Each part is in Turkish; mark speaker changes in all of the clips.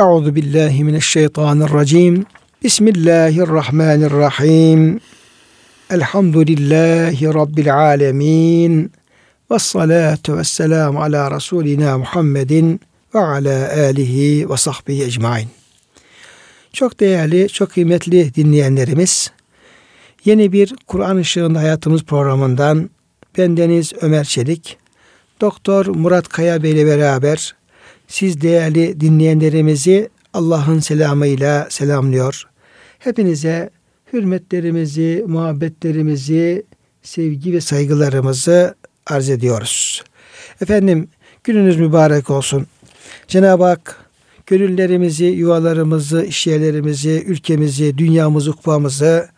Speaker 1: Euzu billahi mineşşeytanirracim. Bismillahirrahmanirrahim. Elhamdülillahi rabbil alamin. Ves salatu vesselam ala rasulina Muhammedin ve ala alihi ve sahbihi ecmaîn. Çok değerli, çok kıymetli dinleyenlerimiz, yeni bir Kur'an Işığında Hayatımız programından bendeniz Ömer Çelik, Doktor Murat Kaya Bey ile beraber siz değerli dinleyenlerimizi Allah'ın selamıyla selamlıyor. Hepinize hürmetlerimizi, muhabbetlerimizi, sevgi ve saygılarımızı arz ediyoruz. Efendim gününüz mübarek olsun. Cenab-ı Hak gönüllerimizi, yuvalarımızı, işyerlerimizi, ülkemizi, dünyamızı, kupamızı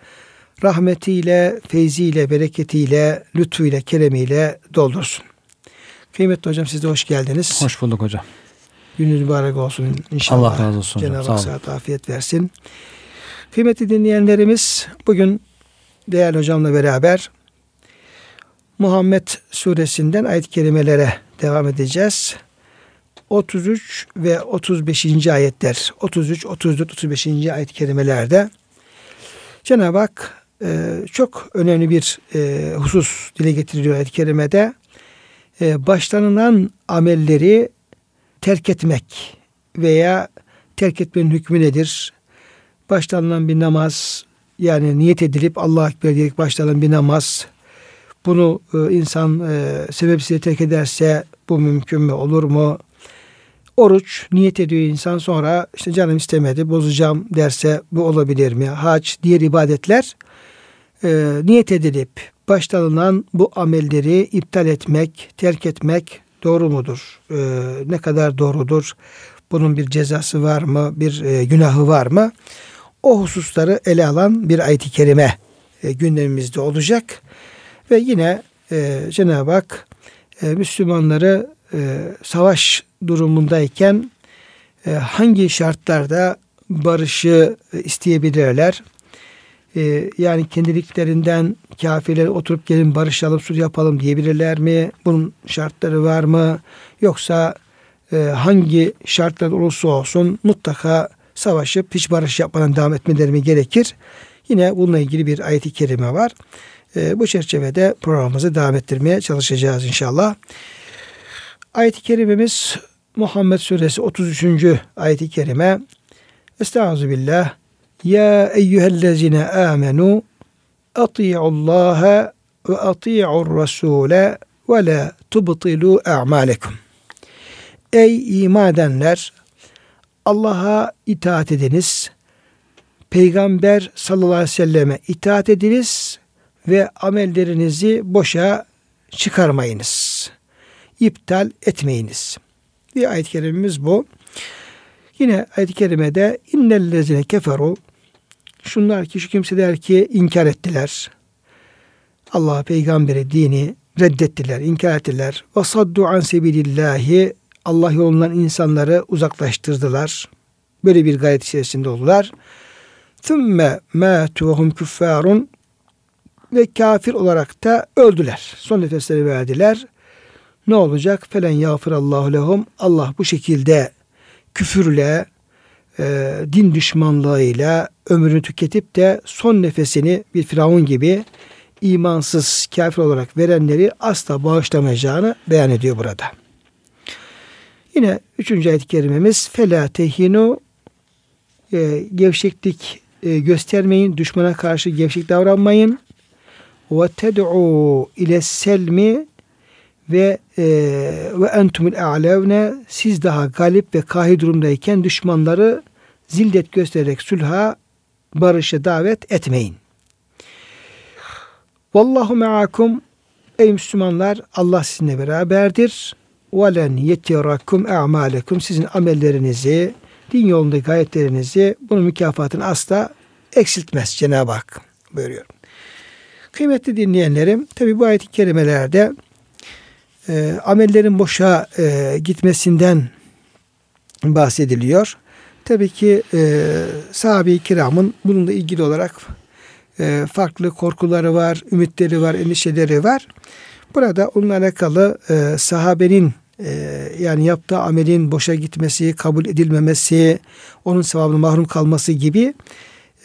Speaker 1: rahmetiyle, feyziyle, bereketiyle, lütfuyla, keremiyle doldursun. Kıymetli hocam siz de hoş geldiniz.
Speaker 2: Hoş bulduk hocam.
Speaker 1: Gününüz mübarek olsun inşallah.
Speaker 2: Allah razı olsun.
Speaker 1: Cenab-ı Hak sıhhat afiyet versin. Kıymetli dinleyenlerimiz bugün değerli hocamla beraber Muhammed suresinden ayet-i kerimelere devam edeceğiz. 33 ve 35. ayetler 33, 34, 35. ayet-i kerimelerde Cenab-ı Hak e, çok önemli bir e, husus dile getiriliyor ayet-i kerimede. E, başlanılan amelleri terk etmek veya terk etmenin hükmü nedir? Başlanılan bir namaz yani niyet edilip Allah Ekber diyerek başlanan bir namaz bunu e, insan e, sebepsiz terk ederse bu mümkün mü olur mu? Oruç niyet ediyor insan sonra işte canım istemedi bozacağım derse bu olabilir mi? Hac diğer ibadetler e, niyet edilip başlanılan bu amelleri iptal etmek, terk etmek doğru mudur? E, ne kadar doğrudur? Bunun bir cezası var mı? Bir e, günahı var mı? O hususları ele alan bir ayet-i kerime e, gündemimizde olacak. Ve yine e, Cenab-ı Hak e, Müslümanları e, savaş durumundayken e, hangi şartlarda barışı e, isteyebilirler? E, yani kendiliklerinden kafirler oturup gelin barışalım, sulh yapalım diyebilirler mi? Bunun şartları var mı? Yoksa e, hangi şartlar olursa olsun mutlaka savaşıp hiç barış yapmadan devam etmeleri mi gerekir? Yine bununla ilgili bir ayet-i kerime var. E, bu çerçevede programımızı devam ettirmeye çalışacağız inşallah. Ayet-i kerimemiz Muhammed Suresi 33. ayet-i kerime. Estaizu billah. Ya eyyühellezine amenu ati'ullaha ve ati'ur rasule ve la tubtilu a'malekum. Ey iman edenler Allah'a itaat ediniz. Peygamber sallallahu aleyhi ve selleme itaat ediniz ve amellerinizi boşa çıkarmayınız. İptal etmeyiniz. Bir ayet-i kerimemiz bu. Yine ayet-i kerimede innellezine keferu şunlar ki şu kimseler ki inkar ettiler. Allah peygamberi dini reddettiler, inkar ettiler. Ve saddu an sebilillahi Allah yolundan insanları uzaklaştırdılar. Böyle bir gayet içerisinde oldular. Thümme mâtu ve hum küffârun ve kafir olarak da öldüler. Son nefesleri verdiler. Ne olacak? Felen yağfirallahu lehum. Allah bu şekilde küfürle, e, din düşmanlığıyla ömrünü tüketip de son nefesini bir firavun gibi imansız kafir olarak verenleri asla bağışlamayacağını beyan ediyor burada. Yine üçüncü ayet-i kerimemiz Fela tehinu e, gevşeklik e, göstermeyin, düşmana karşı gevşek davranmayın. Ve ted'u ile selmi ve e, ve entumul a'levne siz daha galip ve kahi durumdayken düşmanları zillet göstererek sulha barışa davet etmeyin. Vallahu me'akum ey Müslümanlar Allah sizinle beraberdir. Ve len yetirakum a'malekum sizin amellerinizi, din yolundaki gayetlerinizi bunun mükafatını asla eksiltmez Cenab-ı Hak buyuruyor. Kıymetli dinleyenlerim, tabi bu ayet-i kerimelerde e, amellerin boşa e, gitmesinden bahsediliyor. Tabii ki e, sahabe-i kiramın bununla ilgili olarak e, farklı korkuları var, ümitleri var, endişeleri var. Burada onunla alakalı e, sahabenin Ee, yani yaptığı amelin boşa gitmesi, kabul edilmemesi, onun sevabını mahrum kalması gibi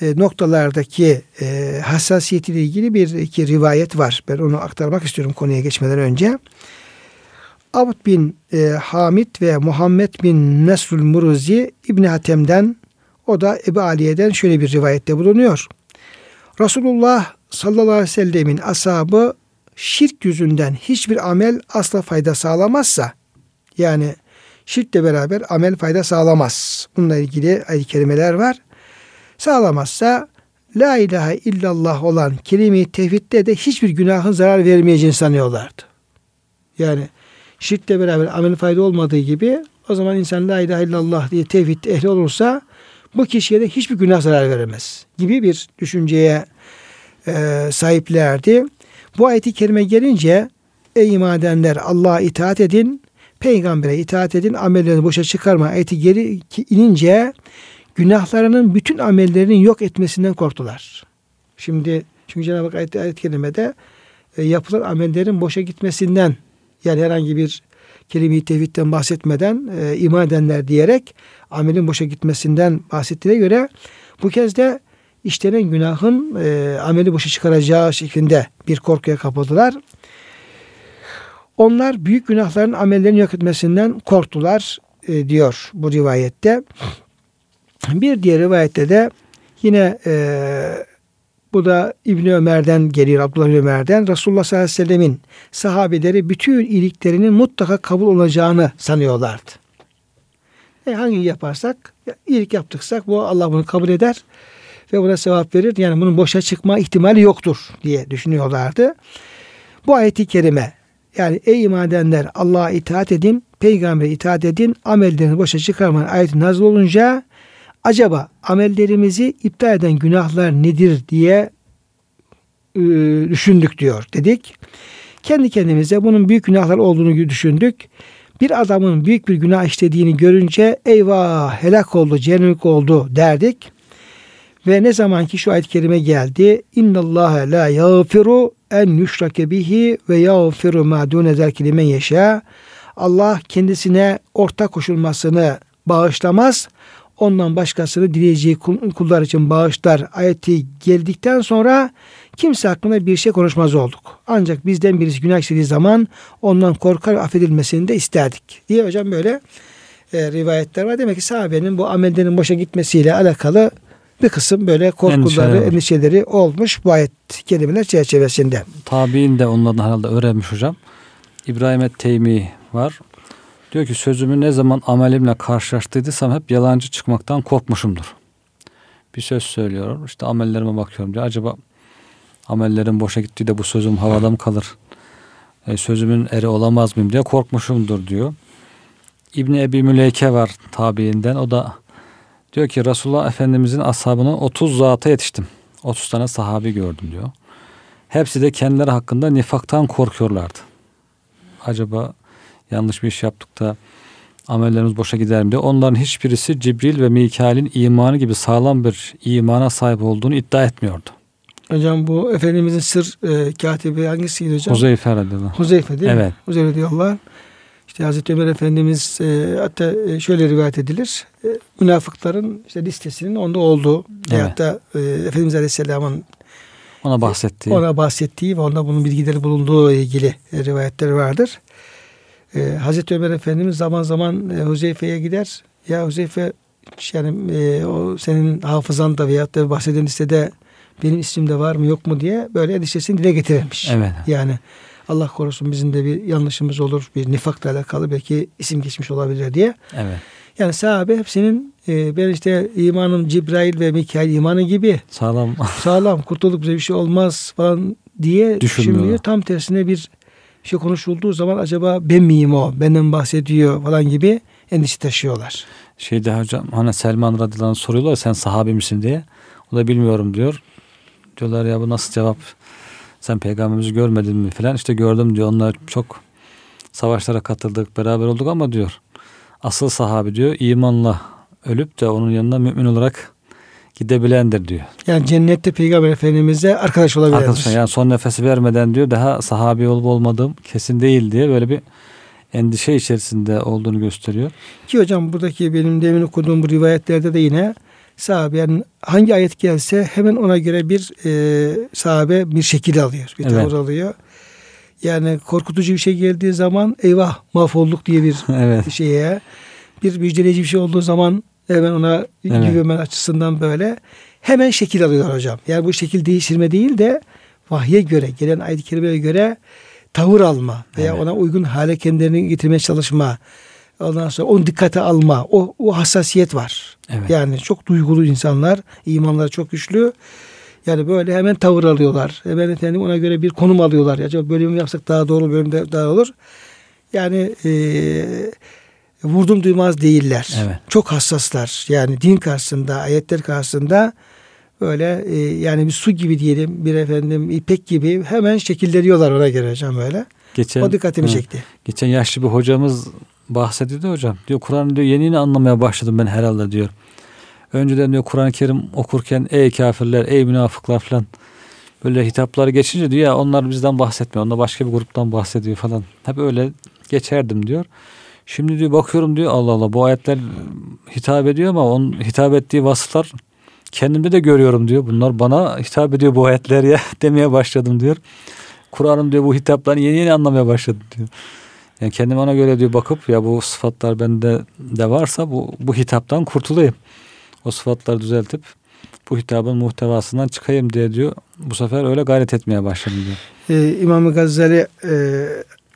Speaker 1: e, noktalardaki e, hassasiyetiyle ilgili bir iki rivayet var. Ben onu aktarmak istiyorum konuya geçmeden önce. Abd bin e, Hamid ve Muhammed bin Nesrul Muruzi İbni Hatem'den o da Ebu Aliye'den şöyle bir rivayette bulunuyor. Resulullah sallallahu aleyhi ve sellemin ashabı şirk yüzünden hiçbir amel asla fayda sağlamazsa yani şirkle beraber amel fayda sağlamaz. Bununla ilgili ayet kelimeler var. Sağlamazsa La ilahe illallah olan kelime-i tevhidde de hiçbir günahın zarar vermeyeceğini sanıyorlardı. Yani şirkle beraber amel fayda olmadığı gibi o zaman insan la ilahe illallah diye tevhid ehli olursa bu kişiye de hiçbir günah zarar veremez gibi bir düşünceye e, sahiplerdi. Bu ayeti kerime gelince ey iman edenler Allah'a itaat edin, peygambere itaat edin, amellerini boşa çıkarma ayeti geri inince günahlarının bütün amellerinin yok etmesinden korktular. Şimdi çünkü Cenab-ı Hak ayet, ayet kelimede e, yapılan amellerin boşa gitmesinden yani herhangi bir kelime-i tevhidden bahsetmeden e, iman edenler diyerek amelin boşa gitmesinden bahsettiğine göre bu kez de işlenen günahın e, ameli boşa çıkaracağı şeklinde bir korkuya kapıldılar. Onlar büyük günahların amellerini yok etmesinden korktular e, diyor bu rivayette. Bir diğer rivayette de yine e, bu da İbni Ömer'den geliyor, Abdullah Ömer'den. Resulullah sallallahu aleyhi ve sellemin sahabeleri bütün iyiliklerinin mutlaka kabul olacağını sanıyorlardı. E hangi yaparsak, iyilik yaptıksak bu Allah bunu kabul eder ve buna sevap verir. Yani bunun boşa çıkma ihtimali yoktur diye düşünüyorlardı. Bu ayeti kerime yani ey iman edenler Allah'a itaat edin, peygambere itaat edin, amellerini boşa çıkarmayın ayeti nazil olunca acaba amellerimizi iptal eden günahlar nedir diye e, düşündük diyor dedik. Kendi kendimize bunun büyük günahlar olduğunu düşündük. Bir adamın büyük bir günah işlediğini görünce eyvah helak oldu, cehennemlik oldu derdik. Ve ne zaman ki şu ayet-i kerime geldi. İnnallâhe la yağfiru en yüşrake bihi ve yağfiru ma dune zelki limen. Allah kendisine ortak koşulmasını bağışlamaz. Ondan başkasını dileyeceği kullar için bağışlar ayeti geldikten sonra kimse hakkında bir şey konuşmaz olduk. Ancak bizden birisi günah işlediği zaman ondan korkar affedilmesini de isterdik diye hocam böyle e, rivayetler var. Demek ki sahabenin bu amellerin boşa gitmesiyle alakalı bir kısım böyle korkuları, Endişeler endişeleri olmuş bu ayet kelimeler çerçevesinde.
Speaker 2: Tabi'in de onlardan herhalde öğrenmiş hocam. İbrahim et-Teymi var. Diyor ki sözümü ne zaman amelimle karşılaştırdıysam hep yalancı çıkmaktan korkmuşumdur. Bir söz söylüyor. İşte amellerime bakıyorum diyor. Acaba amellerim boşa gitti de bu sözüm havada mı kalır? E, sözümün eri olamaz mıyım diye korkmuşumdur diyor. İbni Ebi Müleyke var tabiinden. O da Diyor ki Resulullah Efendimizin ashabına 30 zata yetiştim. 30 tane sahabi gördüm diyor. Hepsi de kendileri hakkında nifaktan korkuyorlardı. Acaba yanlış bir iş yaptık da amellerimiz boşa gider mi diye. Onların hiçbirisi Cibril ve Mikail'in imanı gibi sağlam bir imana sahip olduğunu iddia etmiyordu.
Speaker 1: Hocam bu Efendimizin sır e, katibi hangisiydi hocam?
Speaker 2: Huzeyfe radıyallahu
Speaker 1: Huzeyfe değil evet. mi? Huzeyfe diyorlar. İşte Hazreti Ömer Efendimiz e, hatta e, şöyle rivayet edilir. E, münafıkların işte listesinin onda olduğu evet. da e, Efendimiz Aleyhisselam'ın
Speaker 2: ona bahsettiği
Speaker 1: ona bahsettiği ve onda bunun bilgileri bulunduğu ilgili rivayetler vardır. E, Hazreti Ömer Efendimiz zaman zaman e, Huzeyfe'ye gider. Ya Huzeyfe yani e, o senin hafızan da veyahut da bahseden listede benim ismim de var mı yok mu diye böyle endişesini dile getirirmiş. Evet. Yani Allah korusun bizim de bir yanlışımız olur. Bir nifakla alakalı belki isim geçmiş olabilir diye. Evet. Yani sahabe hepsinin e, ben işte imanım Cibrail ve Mikail imanı gibi
Speaker 2: sağlam
Speaker 1: sağlam kurtulduk bize bir şey olmaz falan diye düşünmüyor. Tam tersine bir şey konuşulduğu zaman acaba ben miyim o? Benden bahsediyor falan gibi endişe taşıyorlar.
Speaker 2: Şeyde hocam hani Selman radıyallahu soruyorlar sen sahabe misin diye. O da bilmiyorum diyor. Diyorlar ya bu nasıl cevap? sen peygamberimizi görmedin mi filan işte gördüm diyor onlar çok savaşlara katıldık beraber olduk ama diyor asıl sahabi diyor imanla ölüp de onun yanına mümin olarak gidebilendir diyor.
Speaker 1: Yani cennette peygamber efendimize arkadaş olabilir.
Speaker 2: Arkadaş yani son nefesi vermeden diyor daha sahabi olup olmadığım kesin değil diye böyle bir endişe içerisinde olduğunu gösteriyor.
Speaker 1: Ki hocam buradaki benim demin okuduğum bu rivayetlerde de yine sahabe yani hangi ayet gelse hemen ona göre bir e, sahabe bir şekil alıyor. Bir tavır alıyor. Yani korkutucu bir şey geldiği zaman eyvah mahvolduk diye bir evet. şeye bir müjdeleyici bir şey olduğu zaman hemen ona evet. güvenmen açısından böyle hemen şekil alıyorlar hocam. Yani bu şekil değiştirme değil de vahye göre gelen ayet-i kerimeye göre tavır alma veya evet. ona uygun hale kendilerini getirmeye çalışma. Ondan sonra onu dikkate alma. O, o hassasiyet var. Evet. Yani çok duygulu insanlar, imanları çok güçlü. Yani böyle hemen tavır alıyorlar. Hemen efendim ona göre bir konum alıyorlar. Acaba böyle mi yapsak daha doğru, mi daha olur? Yani e, vurdum duymaz değiller. Evet. Çok hassaslar. Yani din karşısında, ayetler karşısında böyle e, yani bir su gibi diyelim, bir efendim ipek gibi hemen şekilleniyorlar ona göre hocam böyle. Geçen, o dikkatimi hı, çekti.
Speaker 2: Geçen yaşlı bir hocamız bahsediyordu hocam. Diyor Kur'an'ı diyor yeni yeni anlamaya başladım ben herhalde diyor. Önceden diyor Kur'an-ı Kerim okurken ey kafirler, ey münafıklar falan böyle hitapları geçince diyor ya onlar bizden bahsetmiyor. Onlar başka bir gruptan bahsediyor falan. Hep öyle geçerdim diyor. Şimdi diyor bakıyorum diyor Allah Allah bu ayetler hitap ediyor ama onun hitap ettiği vasıflar kendimde de görüyorum diyor. Bunlar bana hitap ediyor bu ayetler ya demeye başladım diyor. Kur'an'ın diyor bu hitaplarını yeni yeni anlamaya başladım diyor. Yani kendim ona göre diyor bakıp ya bu sıfatlar bende de varsa bu, bu hitaptan kurtulayım. O sıfatları düzeltip bu hitabın muhtevasından çıkayım diye diyor. Bu sefer öyle gayret etmeye başladım diyor.
Speaker 1: Ee, İmam Gazali e,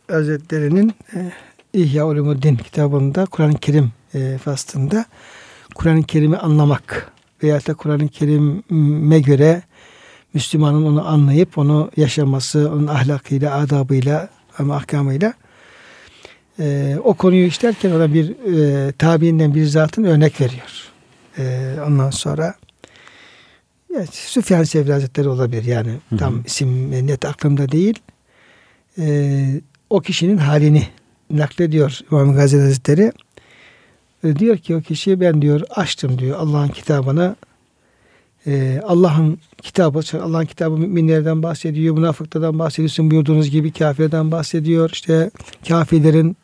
Speaker 1: Hazretleri'nin e, İhya Ulumuddin kitabında Kur'an-ı Kerim e, faslında Kur'an-ı Kerim'i anlamak veya da Kur'an-ı Kerim'e göre Müslümanın onu anlayıp onu yaşaması, onun ahlakıyla, adabıyla ama ahkamıyla e, o konuyu işlerken ona bir e, tabiinden bir zatın örnek veriyor. E, ondan sonra evet, Süfyan Sevri Hazretleri olabilir yani hı hı. tam isim net aklımda değil. E, o kişinin halini naklediyor İmam Gazali Hazretleri. E, diyor ki o kişi ben diyor açtım diyor Allah'ın kitabına e, Allah'ın kitabı Allah'ın kitabı müminlerden bahsediyor, münafıklardan bahsediyorsun buyurduğunuz gibi kafirden bahsediyor. İşte kafirlerin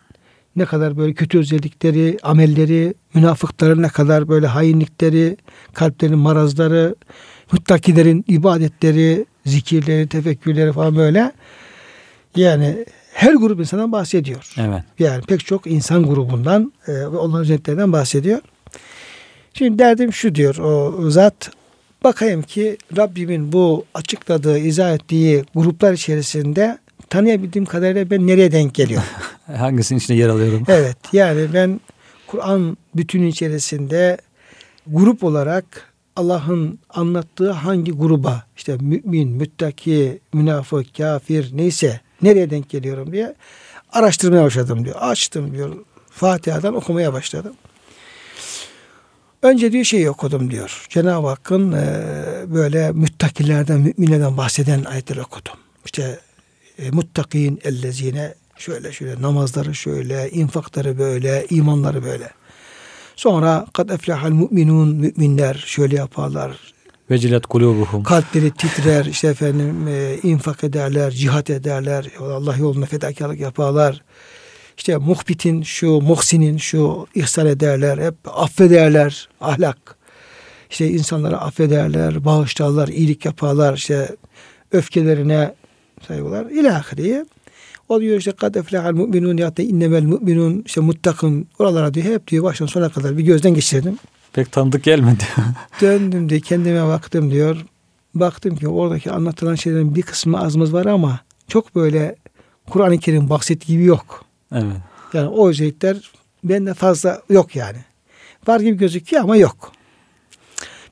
Speaker 1: ne kadar böyle kötü özellikleri, amelleri, münafıkların ne kadar böyle hainlikleri, kalplerin marazları, muttakilerin ibadetleri, zikirleri, tefekkürleri falan böyle. Yani her grup insandan bahsediyor. Evet. Yani pek çok insan grubundan e, ve onların özelliklerinden bahsediyor. Şimdi derdim şu diyor o zat bakayım ki Rabbimin bu açıkladığı, izah ettiği gruplar içerisinde tanıyabildiğim kadarıyla ben nereye denk geliyorum?
Speaker 2: Hangisinin içinde yer alıyorum?
Speaker 1: Evet yani ben Kur'an bütünü içerisinde grup olarak Allah'ın anlattığı hangi gruba işte mümin, müttaki, münafık, kafir neyse nereye denk geliyorum diye araştırmaya başladım diyor. Açtım diyor. Fatiha'dan okumaya başladım. Önce diyor şey okudum diyor. Cenab-ı Hakk'ın e, böyle müttakilerden, müminlerden bahseden ayetleri okudum. İşte e, muttakin ellezine şöyle şöyle namazları şöyle, infakları böyle, imanları böyle. Sonra kad eflahal müminun müminler şöyle yaparlar.
Speaker 2: Vecilet kulubuhum.
Speaker 1: Kalpleri titrer, işte efendim e, infak ederler, cihat ederler, Allah yolunda fedakarlık yaparlar. İşte muhbitin şu, muhsinin şu ihsan ederler, hep affederler, ahlak. İşte insanları affederler, bağışlarlar, iyilik yaparlar, işte öfkelerine sayıyorlar. İlahiriye. O diyor işte kad eflehal mu'minun ya da innemel mu'minun işte muttakın oralara diyor hep diyor baştan sona kadar bir gözden geçirdim.
Speaker 2: Pek tanıdık gelmedi.
Speaker 1: Döndüm diye kendime baktım diyor. Baktım ki oradaki anlatılan şeylerin bir kısmı azımız var ama çok böyle Kur'an-ı Kerim bahsettiği gibi yok. Evet. Yani o özellikler bende fazla yok yani. Var gibi gözüküyor ama yok.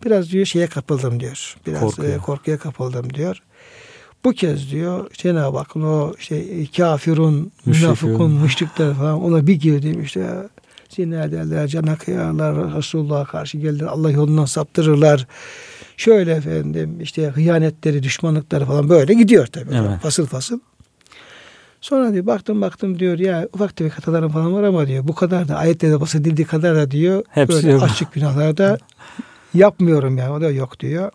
Speaker 1: Biraz diyor şeye kapıldım diyor. Biraz korkuya, e, korkuya kapıldım diyor. Bu kez diyor Cenab-ı Hakk'ın o işte kafirun, münafıkun, müşrikler falan ona bir girdim işte zina ederler, cana kıyarlar, Resulullah'a karşı gelirler, Allah yolundan saptırırlar. Şöyle efendim işte hıyanetleri, düşmanlıkları falan böyle gidiyor tabii. Evet. Fasıl fasıl. Sonra diyor baktım baktım diyor ya ufak tefek hatalarım falan var ama diyor bu kadar da ayetlerde bahsedildiği kadar da diyor Hepsi böyle yok. açık günahlarda yapmıyorum yani o da yok diyor.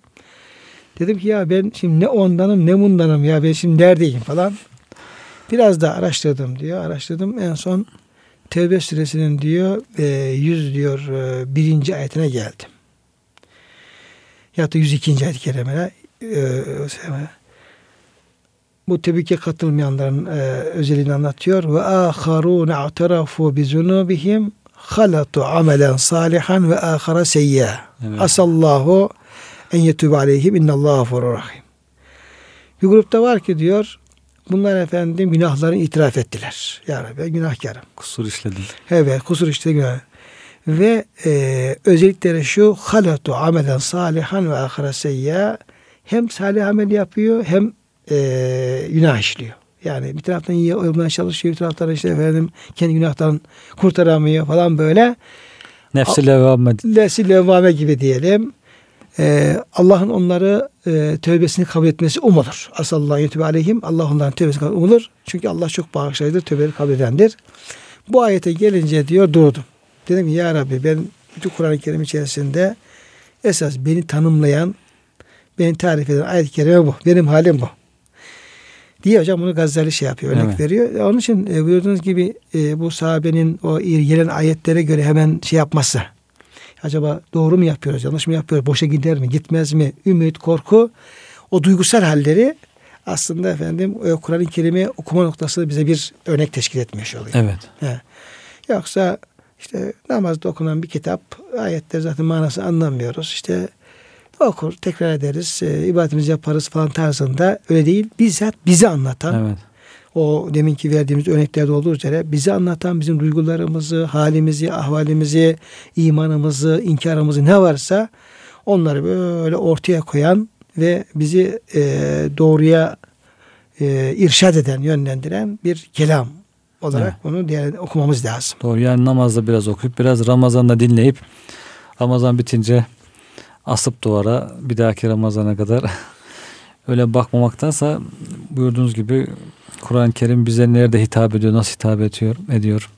Speaker 1: Dedim ki ya ben şimdi ne ondanım ne bundanım ya ben şimdi neredeyim falan. Biraz da araştırdım diyor. Araştırdım en son Tevbe suresinin diyor e, 100 diyor e, birinci ayetine geldim. Ya da 102. ayet-i kerimene e, bu tebike katılmayanların e, özelliğini anlatıyor. Ve aharun a'tarafu bi zunubihim halatu amelen salihan ve ahara seyya. Evet. Asallahu en yetübe aleyhim innallahu rahim. Bir grupta var ki diyor bunlar efendim günahlarını itiraf ettiler. Ya Rabbi günahkarım.
Speaker 2: Kusur işledim.
Speaker 1: Evet kusur işledim. Günah. Ve e, özellikleri şu halatu amelen salihan ve ahara seyya hem salih amel yapıyor hem e, günah işliyor. Yani bir taraftan iyi olmaya çalışıyor, bir taraftan işte efendim kendi günahtan kurtaramıyor falan böyle.
Speaker 2: Nefsi levvame.
Speaker 1: Nefsi levvame gibi diyelim. Ee, Allah'ın onları e, tövbesini kabul etmesi umulur. Asallallahu yetübe aleyhim. Allah onların tövbesini kabul umulur. Çünkü Allah çok bağışlayıcıdır, tövbeleri kabul edendir. Bu ayete gelince diyor durdum. Dedim ki ya Rabbi ben bütün Kur'an-ı Kerim içerisinde esas beni tanımlayan, beni tarif eden ayet-i kerime bu. Benim halim bu diye hocam bunu Gazali şey yapıyor, örnek evet. veriyor. Onun için e, buyurduğunuz gibi e, bu sahabenin o gelen ayetlere göre hemen şey yapması. Acaba doğru mu yapıyoruz, yanlış mı yapıyoruz, boşa gider mi, gitmez mi? Ümit, korku, o duygusal halleri aslında efendim Kur'an-ı Kerim'i okuma noktasında bize bir örnek teşkil etmiş oluyor.
Speaker 2: Evet.
Speaker 1: He. Yoksa işte namazda okunan bir kitap ayetler zaten manası anlamıyoruz. İşte okur, tekrar ederiz, e, ibadetimizi yaparız falan tarzında öyle değil. Bizzat bizi anlatan, evet. O deminki verdiğimiz örneklerde olduğu üzere bizi anlatan bizim duygularımızı, halimizi, ahvalimizi, imanımızı, inkarımızı ne varsa onları böyle ortaya koyan ve bizi e, doğruya e, irşad eden, yönlendiren bir kelam olarak evet. bunu diğer okumamız lazım.
Speaker 2: Doğru yani namazda biraz okuyup biraz Ramazan'da dinleyip Ramazan bitince asıp duvara bir dahaki Ramazan'a kadar öyle bakmamaktansa buyurduğunuz gibi Kur'an-ı Kerim bize nerede hitap ediyor, nasıl hitap ediyor, ediyor,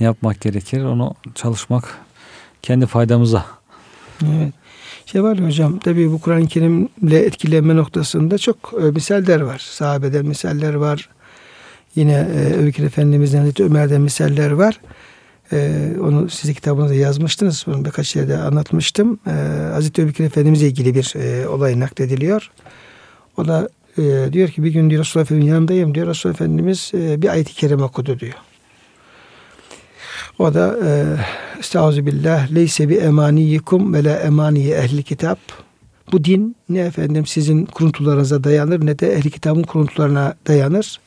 Speaker 2: ne yapmak gerekir onu çalışmak kendi faydamıza.
Speaker 1: Evet. Şey ya hocam tabii bu Kur'an-ı Kerim'le etkilenme noktasında çok e, misaller var. Sahabeden misaller var. Yine e, Öykü Efendimiz'den Hazreti Ömer'den misaller var. Ee, onu size kitabınızda yazmıştınız. Bunu birkaç yerde anlatmıştım. Ee, Hazreti Ebubekir Efendimiz'e ilgili bir e, olay naklediliyor. O da e, diyor ki bir gün diyor Resulullah Efendimiz'in yanındayım diyor. Resulullah Efendimiz e, bir ayet-i kerime okudu diyor. O da e, Estağfirullah leyse bi emaniyikum ve la emaniye ehli kitap. Bu din ne efendim sizin kuruntularınıza dayanır ne de ehli kitabın kuruntularına dayanır.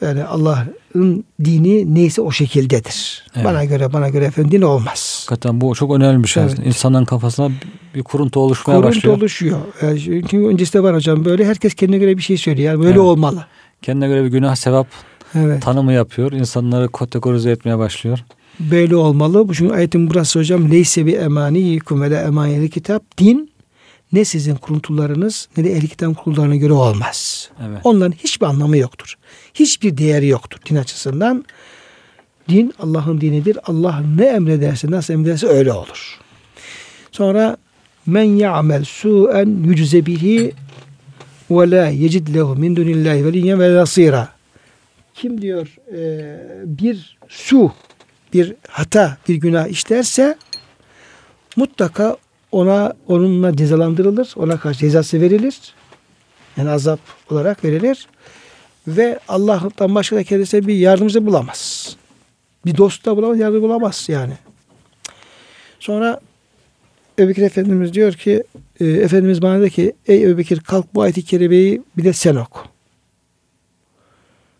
Speaker 1: Yani Allah'ın dini neyse o şekildedir. Evet. Bana göre bana göre efendim din olmaz.
Speaker 2: Hakikaten bu çok önemli bir şey. Evet. İnsanların kafasına bir kuruntu oluşmaya
Speaker 1: kuruntu
Speaker 2: başlıyor.
Speaker 1: Kuruntu oluşuyor. Yani çünkü öncesinde var hocam böyle herkes kendine göre bir şey söylüyor. Yani böyle evet. olmalı.
Speaker 2: Kendine göre bir günah sevap evet. tanımı yapıyor. İnsanları kategorize etmeye başlıyor.
Speaker 1: Böyle olmalı. Çünkü ayetin burası hocam leyse bi emaniyikum ve la emaniyeli kitap. Din ne sizin kuruntularınız ne de ehli kitap kuruntularına göre olmaz. Evet. Onların hiçbir anlamı yoktur. Hiçbir değeri yoktur din açısından. Din Allah'ın dinidir. Allah ne emrederse nasıl emrederse öyle olur. Sonra men ya'mel su'en yücze bihi ve la yecid lehu min dunillahi veliyyen ve nasira. Kim diyor e, bir su, bir hata, bir günah işlerse mutlaka ona onunla cezalandırılır. Ona karşı cezası verilir. Yani azap olarak verilir. Ve Allah'tan başka da kendisine bir yardımcı bulamaz. Bir dost da bulamaz, yardım bulamaz yani. Sonra Ebubekir Efendimiz diyor ki e, Efendimiz bana dedi ki ey Ebubekir kalk bu ayet-i kerimeyi bir de sen oku.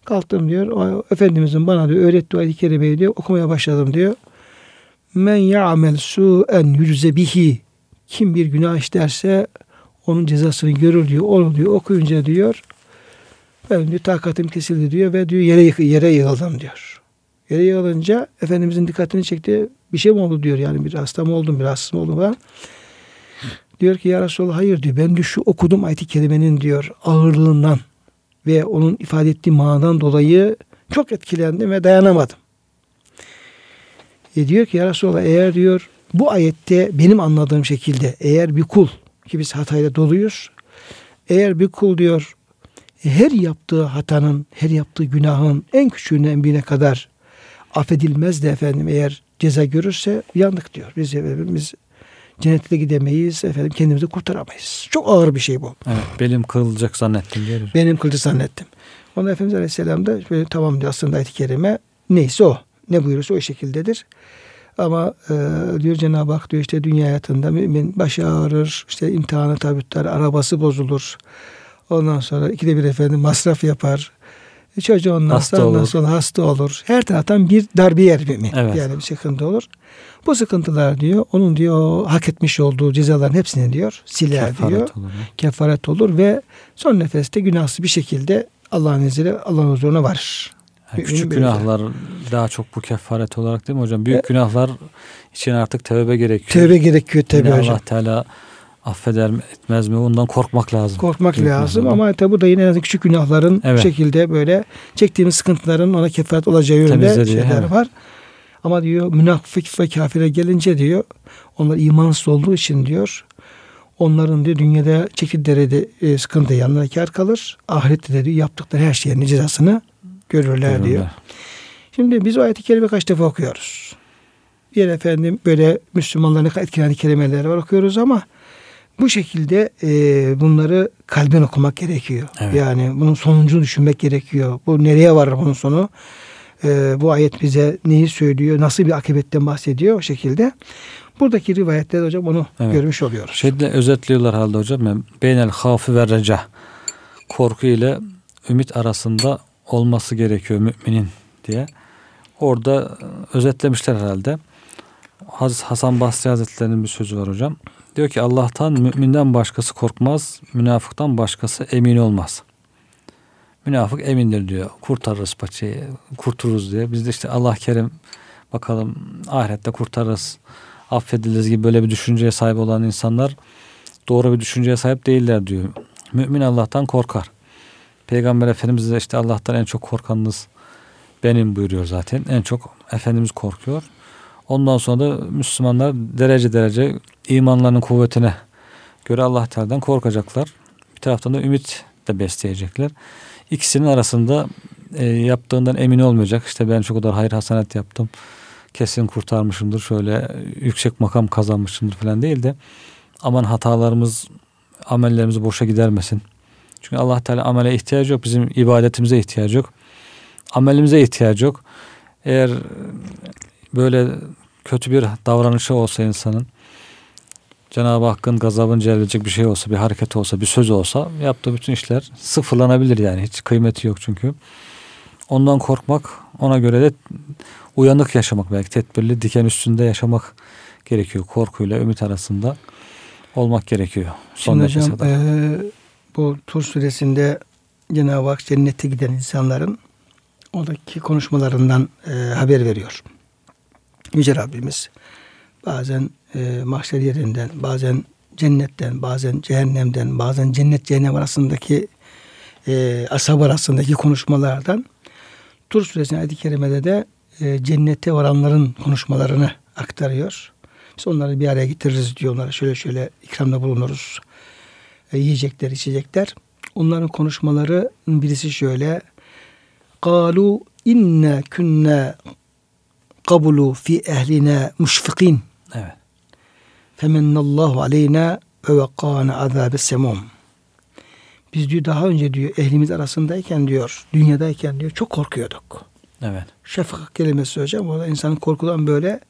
Speaker 1: Kalktım diyor. O, Efendimizin bana diyor öğrettiği ayet-i kerimeyi diyor okumaya başladım diyor. Men ya'mel su'en yüce bihi kim bir günah işlerse onun cezasını görür diyor. Onu diyor okuyunca diyor ben diyor takatim kesildi diyor ve diyor yere yere yığıldım diyor. Yere yığılınca Efendimizin dikkatini çekti. Bir şey mi oldu diyor yani bir hasta mı oldum bir rahatsız mı oldum falan. Diyor ki ya Resulallah hayır diyor. Ben diyor şu okudum ayet-i kerimenin diyor ağırlığından ve onun ifade ettiği manadan dolayı çok etkilendim ve dayanamadım. E diyor ki ya Resulallah eğer diyor bu ayette benim anladığım şekilde eğer bir kul ki biz hatayla doluyuz. Eğer bir kul diyor her yaptığı hatanın, her yaptığı günahın en küçüğüne en büyüğüne kadar affedilmez de efendim eğer ceza görürse yandık diyor. Biz efendim, biz cennete gidemeyiz efendim kendimizi kurtaramayız. Çok ağır bir şey bu.
Speaker 2: Evet, belim kırılacak zannettim diyor.
Speaker 1: Benim kılıcı zannettim. Ona Efendimiz Aleyhisselam da böyle, tamam diyor aslında ayet-i kerime neyse o. Ne buyurursa o şekildedir. Ama e, diyor Cenab-ı Hak diyor işte dünya hayatında mümin başı ağrır, işte imtihanı tabi tutar, arabası bozulur. Ondan sonra ikide bir efendim masraf yapar. E, çocuğu ondan
Speaker 2: hasta
Speaker 1: sonra, ondan
Speaker 2: olur.
Speaker 1: sonra hasta olur. Her taraftan bir darbe yer mümin.
Speaker 2: Evet.
Speaker 1: Yani bir sıkıntı olur. Bu sıkıntılar diyor onun diyor hak etmiş olduğu cezaların hepsini diyor siler
Speaker 2: Kefaret
Speaker 1: diyor.
Speaker 2: olur.
Speaker 1: Kefaret olur ve son nefeste günahsız bir şekilde Allah'ın izniyle Allah'ın huzuruna varır.
Speaker 2: Yani küçük günahlar daha çok bu kefaret olarak değil mi hocam? Büyük
Speaker 1: E-
Speaker 2: günahlar için artık tevbe gerekiyor.
Speaker 1: Tövbe gerekiyor tabi
Speaker 2: Yine
Speaker 1: hocam.
Speaker 2: Allah Teala affeder mi etmez mi ondan korkmak lazım.
Speaker 1: Korkmak
Speaker 2: Büyük
Speaker 1: lazım ama tabi bu da yine küçük günahların
Speaker 2: Evet.
Speaker 1: bu şekilde böyle çektiğimiz sıkıntıların ona kefaret olacağı yönünde şeyler
Speaker 2: evet.
Speaker 1: var. Ama diyor münafık ve kafire gelince diyor onlar imansız olduğu için diyor onların diyor dünyada çekildiği e, sıkıntı yanına kar kalır. Ahirette de diyor yaptıkları her şeyin cezasını görürler diyor.
Speaker 2: Görürler.
Speaker 1: Şimdi biz o ayet-i kerime kaç defa okuyoruz. Bir efendim böyle Müslümanların etkileyen kelimeler var okuyoruz ama bu şekilde e, bunları kalben okumak gerekiyor.
Speaker 2: Evet.
Speaker 1: Yani bunun sonucunu düşünmek gerekiyor. Bu nereye varır bunun sonu? E, bu ayet bize neyi söylüyor? Nasıl bir akıbetten bahsediyor o şekilde. Buradaki rivayetlerde hocam onu
Speaker 2: Evet.
Speaker 1: görmüş oluyoruz.
Speaker 2: Şeyde özetliyorlar halde hocam. Beynel hafi ve reca. Korku ile ümit arasında olması gerekiyor müminin diye. Orada e, özetlemişler herhalde. Hasan Basri Hazretleri'nin bir sözü var hocam. Diyor ki Allah'tan müminden başkası korkmaz, münafıktan başkası emin olmaz. Münafık emindir diyor. Kurtarırız paçayı, kurtuluruz diye. Biz de işte Allah kerim bakalım ahirette kurtarırız, affediliriz gibi böyle bir düşünceye sahip olan insanlar doğru bir düşünceye sahip değiller diyor. Mümin Allah'tan korkar. Peygamber Efendimiz de işte Allah'tan en çok korkanınız benim buyuruyor zaten. En çok Efendimiz korkuyor. Ondan sonra da Müslümanlar derece derece imanlarının kuvvetine göre Allah Teala'dan korkacaklar. Bir taraftan da ümit de besleyecekler. İkisinin arasında e, yaptığından emin olmayacak. İşte ben şu kadar hayır hasanet yaptım. Kesin kurtarmışımdır. Şöyle yüksek makam kazanmışımdır falan değil de aman hatalarımız amellerimizi boşa gidermesin. Çünkü Allah Teala amele ihtiyacı yok. Bizim ibadetimize ihtiyacı yok. Amelimize ihtiyacı yok. Eğer böyle kötü bir davranışı olsa insanın Cenab-ı Hakk'ın gazabını celbedecek bir şey olsa, bir hareket olsa, bir söz olsa yaptığı bütün işler sıfırlanabilir yani. Hiç kıymeti yok çünkü. Ondan korkmak, ona göre de uyanık yaşamak belki tedbirli diken üstünde yaşamak gerekiyor. Korkuyla ümit arasında olmak gerekiyor. Son
Speaker 1: Şimdi hocam e, bu Tur suresinde Cenab-ı Hak cennete giden insanların oradaki konuşmalarından e, haber veriyor. Yüce Rabbimiz bazen e, mahşer yerinden, bazen cennetten, bazen cehennemden, bazen cennet cehennem arasındaki e, ashab arasındaki konuşmalardan Tur suresinin ayet-i kerimede de e, cennete varanların konuşmalarını aktarıyor. Biz onları bir araya getiririz diyor. Onlara şöyle şöyle ikramda bulunuruz. E, yiyecekler, içecekler. Onların konuşmaları birisi şöyle. Kalu inne künne kabulu fi ehline müşfikin.
Speaker 2: Evet.
Speaker 1: Femennallahu aleyna ve vekkâne azâbe semum. Biz diyor daha önce diyor ehlimiz arasındayken diyor, dünyadayken diyor çok korkuyorduk.
Speaker 2: Evet.
Speaker 1: Şefak kelimesi hocam orada insanın korkudan böyle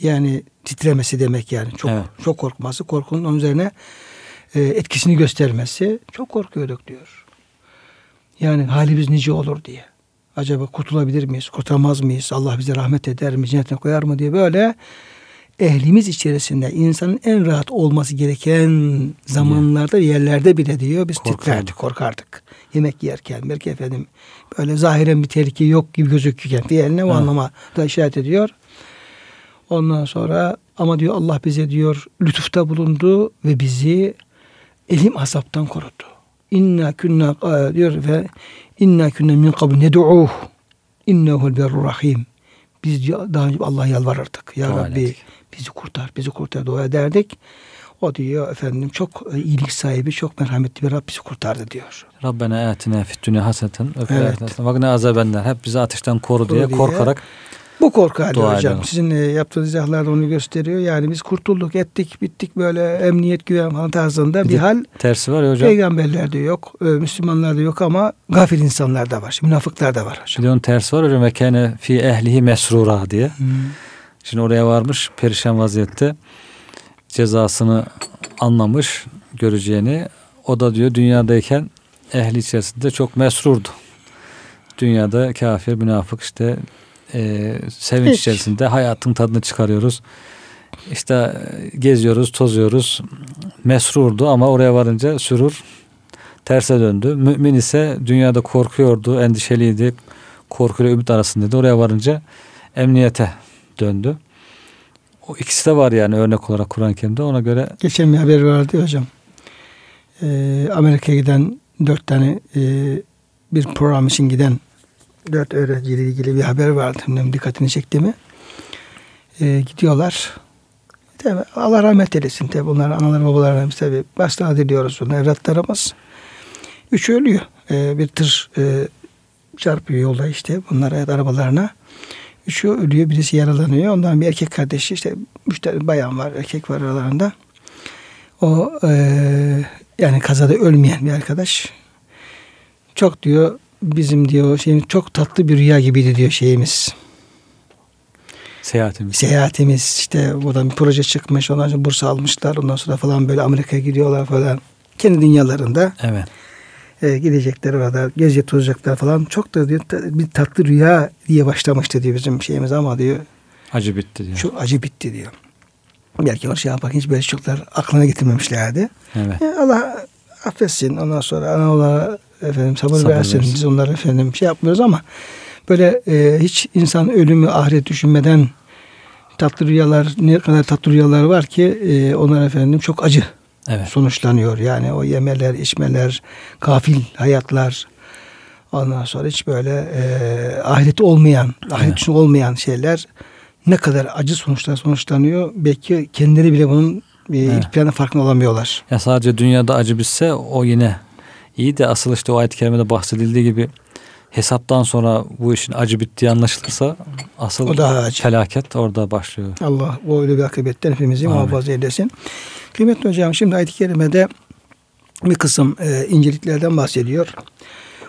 Speaker 1: yani titremesi demek yani. Çok
Speaker 2: evet.
Speaker 1: çok korkması, korkunun üzerine etkisini göstermesi. Çok korkuyorduk diyor. Yani halimiz nice olur diye. Acaba kurtulabilir miyiz? Kurtulamaz mıyız? Allah bize rahmet eder mi? Cennetine koyar mı diye böyle ehlimiz içerisinde insanın en rahat olması gereken zamanlarda yerlerde bile diyor biz
Speaker 2: Korkardık.
Speaker 1: titrerdik, korkardık. Yemek yerken belki efendim böyle zahiren bir tehlike yok gibi gözükürken diğerine o anlama da işaret ediyor. Ondan sonra ama diyor Allah bize diyor lütufta bulundu ve bizi elim azaptan korudu. İnna kunna e, diyor ve inna kunna min qabl ned'uh innehu'l berrur rahim. Biz daha önce Allah'a yalvarırdık. Ya
Speaker 2: Dua
Speaker 1: Rabbi
Speaker 2: ederdik.
Speaker 1: bizi kurtar, bizi kurtar dua ederdik. O diyor efendim çok e, iyilik sahibi, çok merhametli bir Rab bizi kurtardı diyor.
Speaker 2: Rabbena atina fid dünya haseten ve fil
Speaker 1: Evet.
Speaker 2: ne azabenler. Hep bizi ateşten koru diye
Speaker 1: diye.
Speaker 2: korkarak
Speaker 1: Bu korku hali
Speaker 2: Dua
Speaker 1: hocam. Sizin e, yaptığınız izahlar onu gösteriyor. Yani biz kurtulduk, ettik, bittik böyle emniyet güven falan tarzında
Speaker 2: Bir
Speaker 1: bir hal
Speaker 2: tersi var ya hocam.
Speaker 1: peygamberlerde yok, e, Müslümanlarda yok ama gafil insanlar da var. Münafıklar da var hocam.
Speaker 2: Bir de onun tersi var hocam. Ve kene fi ehlihi mesrura diye.
Speaker 1: Hmm.
Speaker 2: Şimdi oraya varmış perişan vaziyette cezasını anlamış göreceğini. O da diyor dünyadayken ehli içerisinde çok mesrurdu. Dünyada kafir, münafık işte e, sevinç
Speaker 1: Hiç.
Speaker 2: içerisinde hayatın tadını çıkarıyoruz. İşte e, geziyoruz, tozuyoruz. Mesrurdu ama oraya varınca sürur terse döndü. Mümin ise dünyada korkuyordu, endişeliydi. Korkuyla ümit arasındaydı. Oraya varınca emniyete döndü. O ikisi de var yani örnek olarak Kur'an-ı Kerim'de. Ona göre
Speaker 1: Geçen bir haber vardı hocam. Ee, Amerika'ya giden dört tane e, bir program için giden dört öğrenciyle ilgili bir haber vardı. Bilmiyorum dikkatini çekti mi? Ee, gidiyorlar. Tabii, Allah rahmet eylesin tabi bunlar anaları babalarına biz tabi başta diliyoruz bunu evlatlarımız. Üçü ölüyor. Ee, bir tır e, çarpıyor yolda işte bunlar evet, arabalarına. Üçü ölüyor birisi yaralanıyor. Ondan bir erkek kardeşi işte üç tane bayan var erkek var aralarında. O e, yani kazada ölmeyen bir arkadaş. Çok diyor bizim diyor şeyin çok tatlı bir rüya gibiydi diyor şeyimiz.
Speaker 2: seyahatimiz.
Speaker 1: Seyahatimiz işte buradan bir proje çıkmış. Ondan sonra burs almışlar. Ondan sonra falan böyle Amerika'ya gidiyorlar falan. Kendi dünyalarında
Speaker 2: Evet.
Speaker 1: e, gidecekler orada gezecek tozacaklar falan. Çok da diyor bir tatlı rüya diye başlamıştı diyor bizim şeyimiz ama diyor
Speaker 2: Acı bitti diyor.
Speaker 1: çok acı bitti diyor. Belki o şey yaparken hiç böyle çocuklar aklına getirmemişlerdi.
Speaker 2: Evet.
Speaker 1: Ya Allah affetsin. Ondan sonra analara efendim sabır,
Speaker 2: Sabır
Speaker 1: versin.
Speaker 2: versin.
Speaker 1: Biz onlara efendim şey yapmıyoruz ama böyle e, hiç insan ölümü ahiret düşünmeden tatlı rüyalar ne kadar tatlı rüyalar var ki e, onlar efendim çok acı
Speaker 2: Evet.
Speaker 1: sonuçlanıyor. Yani o yemeler, içmeler, gafil hayatlar ondan sonra hiç böyle e, ahireti olmayan, ahiret
Speaker 2: Evet.
Speaker 1: olmayan şeyler ne kadar acı sonuçlar sonuçlanıyor. Belki kendileri bile bunun e,
Speaker 2: Evet.
Speaker 1: ilk planda farkında olamıyorlar.
Speaker 2: Ya sadece dünyada acı bitse o yine iyi de asıl işte o ayet-i kerimede bahsedildiği gibi hesaptan sonra bu işin acı bittiği anlaşılırsa asıl
Speaker 1: O daha acı.
Speaker 2: felaket orada başlıyor.
Speaker 1: Allah bu öyle bir akıbetten hepimizi
Speaker 2: Amin.
Speaker 1: muhafaza eylesin. Kıymetli hocam şimdi ayet-i kerimede bir kısım e, inceliklerden bahsediyor.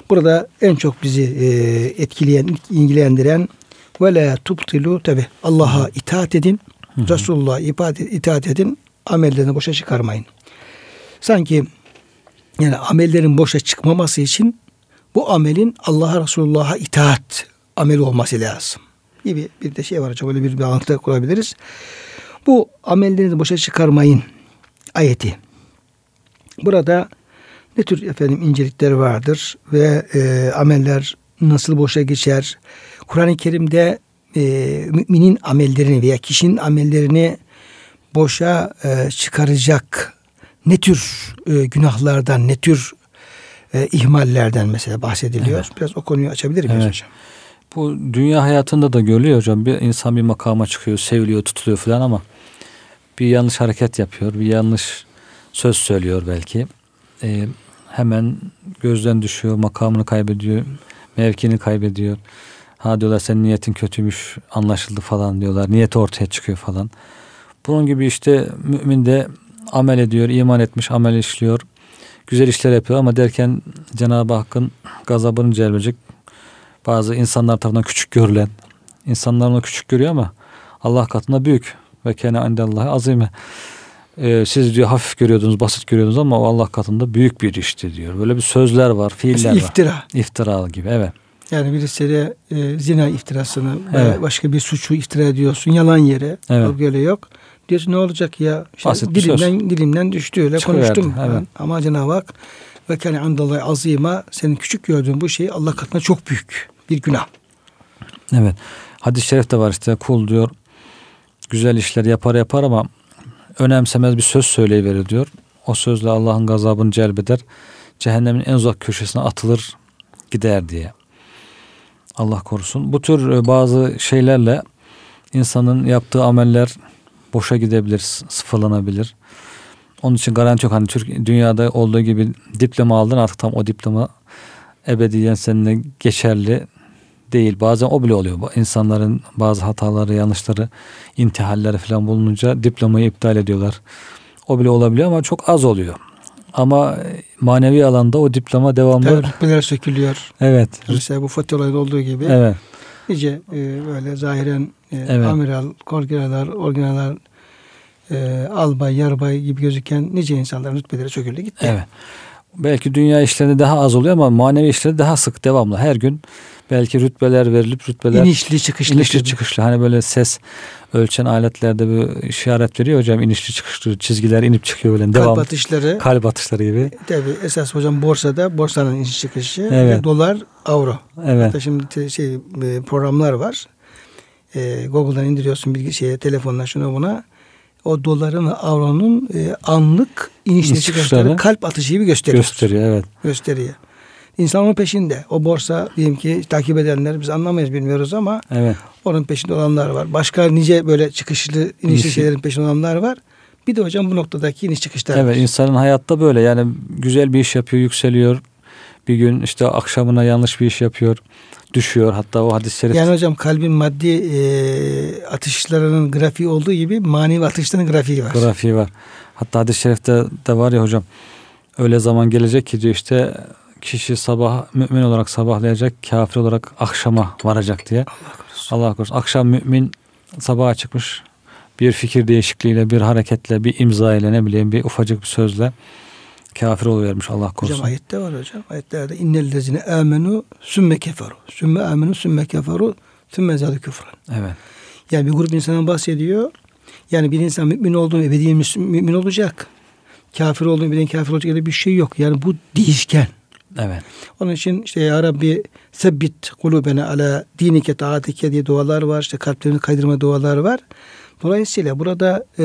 Speaker 1: Burada en çok bizi e, etkileyen, ilgilendiren ve la tubtilu tabi Allah'a itaat edin, Resulullah'a itaat edin, amellerini boşa çıkarmayın. Sanki yani amellerin boşa çıkmaması için bu amelin Allah'a Resulullah'a itaat ameli olması lazım. Gibi bir de şey var hocam böyle bir bağlantı kurabiliriz. Bu amellerinizi boşa çıkarmayın ayeti. Burada ne tür efendim incelikleri vardır ve e, ameller nasıl boşa geçer? Kur'an-ı Kerim'de e, müminin amellerini veya kişinin amellerini boşa e, çıkaracak ne tür e, günahlardan, ne tür e, ihmallerden mesela bahsediliyor.
Speaker 2: Evet.
Speaker 1: Biraz o konuyu açabilir miyiz
Speaker 2: Evet.
Speaker 1: hocam?
Speaker 2: Bu dünya hayatında da görülüyor hocam. Bir insan bir makama çıkıyor, seviliyor, tutuluyor falan ama bir yanlış hareket yapıyor, bir yanlış söz söylüyor belki. Ee, hemen gözden düşüyor, makamını kaybediyor, mevkini kaybediyor. Ha diyorlar senin niyetin kötüymüş, anlaşıldı falan diyorlar. Niyeti ortaya çıkıyor falan. Bunun gibi işte mümin de amel ediyor, iman etmiş, amel işliyor. Güzel işler yapıyor ama derken Cenab-ı Hakk'ın gazabını celbedecek bazı insanlar tarafından küçük görülen insanlar onu küçük görüyor ama Allah katında büyük ve kene indallahi azime. Ee, siz diyor hafif görüyordunuz, basit görüyordunuz ama o Allah katında büyük bir işti diyor. Böyle bir sözler var, fiiller
Speaker 1: Mesela
Speaker 2: var.
Speaker 1: iftira.
Speaker 2: İftira gibi evet.
Speaker 1: Yani birisiyle e, zina iftirasını
Speaker 2: Evet.
Speaker 1: başka bir suçu iftira ediyorsun yalan yere.
Speaker 2: Evet.
Speaker 1: Yok öyle yok. Diyorsun ne olacak ya? İşte
Speaker 2: Basit bir
Speaker 1: dilimden dilimden düştü öyle
Speaker 2: Çıkıverdi,
Speaker 1: konuştum.
Speaker 2: evet.
Speaker 1: Ama Cenab-ı Hak ve kâne andallâhi azîmâ senin küçük gördüğün bu şey Allah katında çok büyük bir günah.
Speaker 2: Evet. Hadis-i şerifte var işte kul diyor güzel işler yapar yapar ama önemsemez bir söz söyleyiverir diyor. O sözle Allah'ın gazabını celbeder. Cehennemin en uzak köşesine atılır gider diye. Allah korusun. Bu tür e, bazı şeylerle insanın yaptığı ameller boşa gidebilir, sıfırlanabilir. Onun için garanti yok. Hani Türk dünyada olduğu gibi diploma aldın artık tam o diploma ebediyen seninle geçerli değil. Bazen o bile oluyor. İnsanların bazı hataları, yanlışları, intihalleri falan bulununca diplomayı iptal ediyorlar. O bile olabiliyor ama çok az oluyor. Ama manevi alanda o diploma devamlı.
Speaker 1: Rütbeler sökülüyor.
Speaker 2: Evet.
Speaker 1: Mesela bu Fatih olayında olduğu gibi.
Speaker 2: Evet.
Speaker 1: Nice e, böyle zahiren e, evet. amiral, korgiralar, orginalar, e, albay, yarbay gibi gözüken nice insanların rütbeleri söküldü gitti.
Speaker 2: Evet. Belki dünya işlerinde daha az oluyor ama manevi işleri daha sık devamlı. Her gün belki rütbeler verilip rütbeler
Speaker 1: inişli çıkışlı
Speaker 2: inişli gibi. çıkışlı hani böyle ses ölçen aletlerde bir işaret veriyor hocam inişli çıkışlı çizgiler inip çıkıyor böyle
Speaker 1: devam. Kalp atışları.
Speaker 2: Kalp atışları gibi.
Speaker 1: Tabi esas hocam borsada borsanın iniş çıkışı evet. dolar avro. Evet. Hatta şimdi şey e, programlar var. Ee, Google'dan indiriyorsun bilgi şeye telefonla şuna buna o doların ve avronun e, anlık inişli çıkışları kalp atışı gibi gösteriyor.
Speaker 2: Gösteriyor evet.
Speaker 1: Gösteriyor. İnsan onun peşinde. O borsa diyelim ki takip edenler biz anlamayız bilmiyoruz ama evet. onun peşinde olanlar var. Başka nice böyle çıkışlı inişli şeylerin peşinde olanlar var. Bir de hocam bu noktadaki iniş çıkışlar
Speaker 2: Evet var. insanın hayatta böyle yani güzel bir iş yapıyor yükseliyor. Bir gün işte akşamına yanlış bir iş yapıyor düşüyor. Hatta o hadis-i şerif.
Speaker 1: Yani hocam kalbin maddi e, atışlarının grafiği olduğu gibi manevi atışların grafiği var.
Speaker 2: Grafiği var. Hatta hadis-i şerifte de var ya hocam. Öyle zaman gelecek ki diyor işte kişi sabah mümin olarak sabahlayacak, kafir olarak akşama varacak diye. Allah korusun. Allah korusun. Akşam mümin sabaha çıkmış bir fikir değişikliğiyle, bir hareketle, bir imza ile ne bileyim bir ufacık bir sözle kafir oluvermiş Allah korusun.
Speaker 1: Hocam ayette var hocam. Ayetlerde innellezine amenu sümme keferu. Sümme amenu sümme keferu sümme zâdü küfran.
Speaker 2: Evet.
Speaker 1: Yani bir grup insandan bahsediyor. Yani bir insan mümin olduğunu ebediyen mümin olacak. Kafir olduğunu ebediyen kafir olacak öyle bir şey yok. Yani bu değişken.
Speaker 2: Evet.
Speaker 1: Onun için işte ya Rabbi sebbit kulubene ala dinike taatike diye dualar var. İşte kalplerini kaydırma dualar var. Dolayısıyla burada e,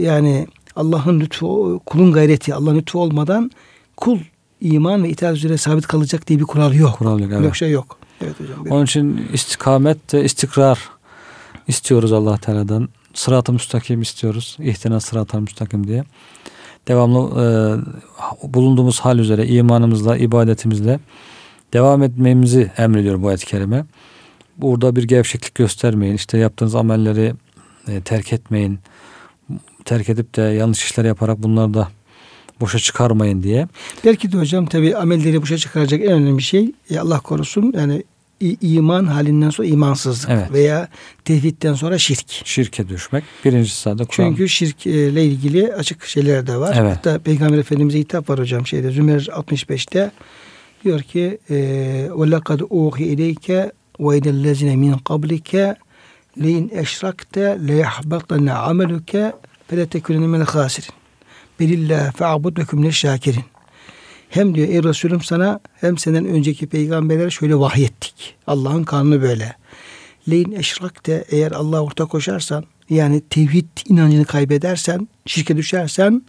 Speaker 1: yani Allah'ın lütfu, kulun gayreti, Allah'ın lütfu olmadan kul iman ve itaat üzere sabit kalacak diye bir kural yok.
Speaker 2: Kural yok. Evet.
Speaker 1: Yok şey yok. Evet hocam.
Speaker 2: Onun için istikamet ve istikrar istiyoruz Allah Teala'dan. Sırat-ı müstakim istiyoruz. İhtina sırat-ı müstakim diye. Devamlı e, bulunduğumuz hal üzere imanımızla, ibadetimizle devam etmemizi emrediyor bu ayet-i kerime. Burada bir gevşeklik göstermeyin. İşte yaptığınız amelleri e, terk etmeyin terk edip de yanlış işler yaparak bunları da boşa çıkarmayın diye.
Speaker 1: Belki de hocam tabi amelleri boşa çıkaracak en önemli şey e, Allah korusun yani iman halinden sonra imansızlık evet. veya tevhidden sonra şirk.
Speaker 2: Şirke düşmek. Birincisi sırada
Speaker 1: Kur'an. Çünkü şirkle ilgili açık şeyler de var. Evet. Hatta Peygamber Efendimiz'e hitap var hocam şeyde Zümer 65'te diyor ki وَلَقَدْ اُوْهِ اِلَيْكَ وَاِلَى الَّذِينَ مِنْ قَبْلِكَ لَاِنْ اَشْرَكْتَ لَيَحْبَطَنَّ عَمَلُكَ فَلَا تَكُنَنَ مِنَ الْخَاسِرِينَ Belillah fe'abud ve kümle şakirin. hem diyor ey Resulüm sana hem senden önceki peygamberlere şöyle vahyettik. Allah'ın kanunu böyle. Leyin eşrakte eğer Allah ortak koşarsan yani tevhid inancını kaybedersen, şirke düşersen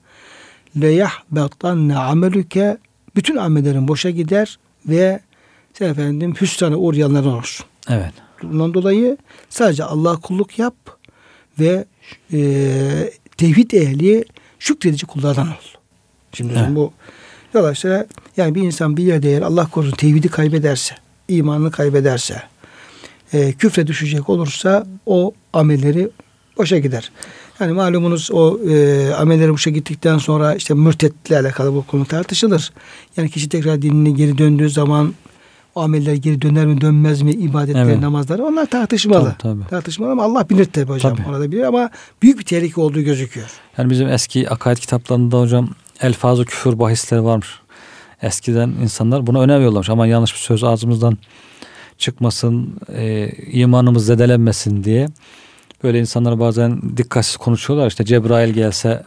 Speaker 1: leyah betanne amelüke bütün amellerin boşa gider ve sen efendim hüsrana uğrayanlardan olursun.
Speaker 2: Evet.
Speaker 1: Bundan dolayı sadece Allah kulluk yap ve e, tevhid ehli şükredici kullardan ol. Şimdi evet. bu dolayısıyla yani bir insan bir yerde eğer Allah korusun tevhidi kaybederse, imanını kaybederse, e, küfre düşecek olursa o amelleri boşa gider. Yani malumunuz o e, amelleri boşa gittikten sonra işte mürtetle alakalı bu konu tartışılır. Yani kişi tekrar dinine geri döndüğü zaman o ameller geri döner mi dönmez mi ibadetler evet. namazları onlar tartışmalı. Tabii, tabii. Tartışmalı ama Allah bilir tabii hocam. Tabii. Orada bilir ama büyük bir tehlike olduğu gözüküyor.
Speaker 2: Yani bizim eski akaid kitaplarında hocam elfazı küfür bahisleri varmış. Eskiden insanlar buna önem yollamış ama yanlış bir söz ağzımızdan çıkmasın, e, imanımız zedelenmesin diye böyle insanlar bazen dikkatsiz konuşuyorlar. İşte Cebrail gelse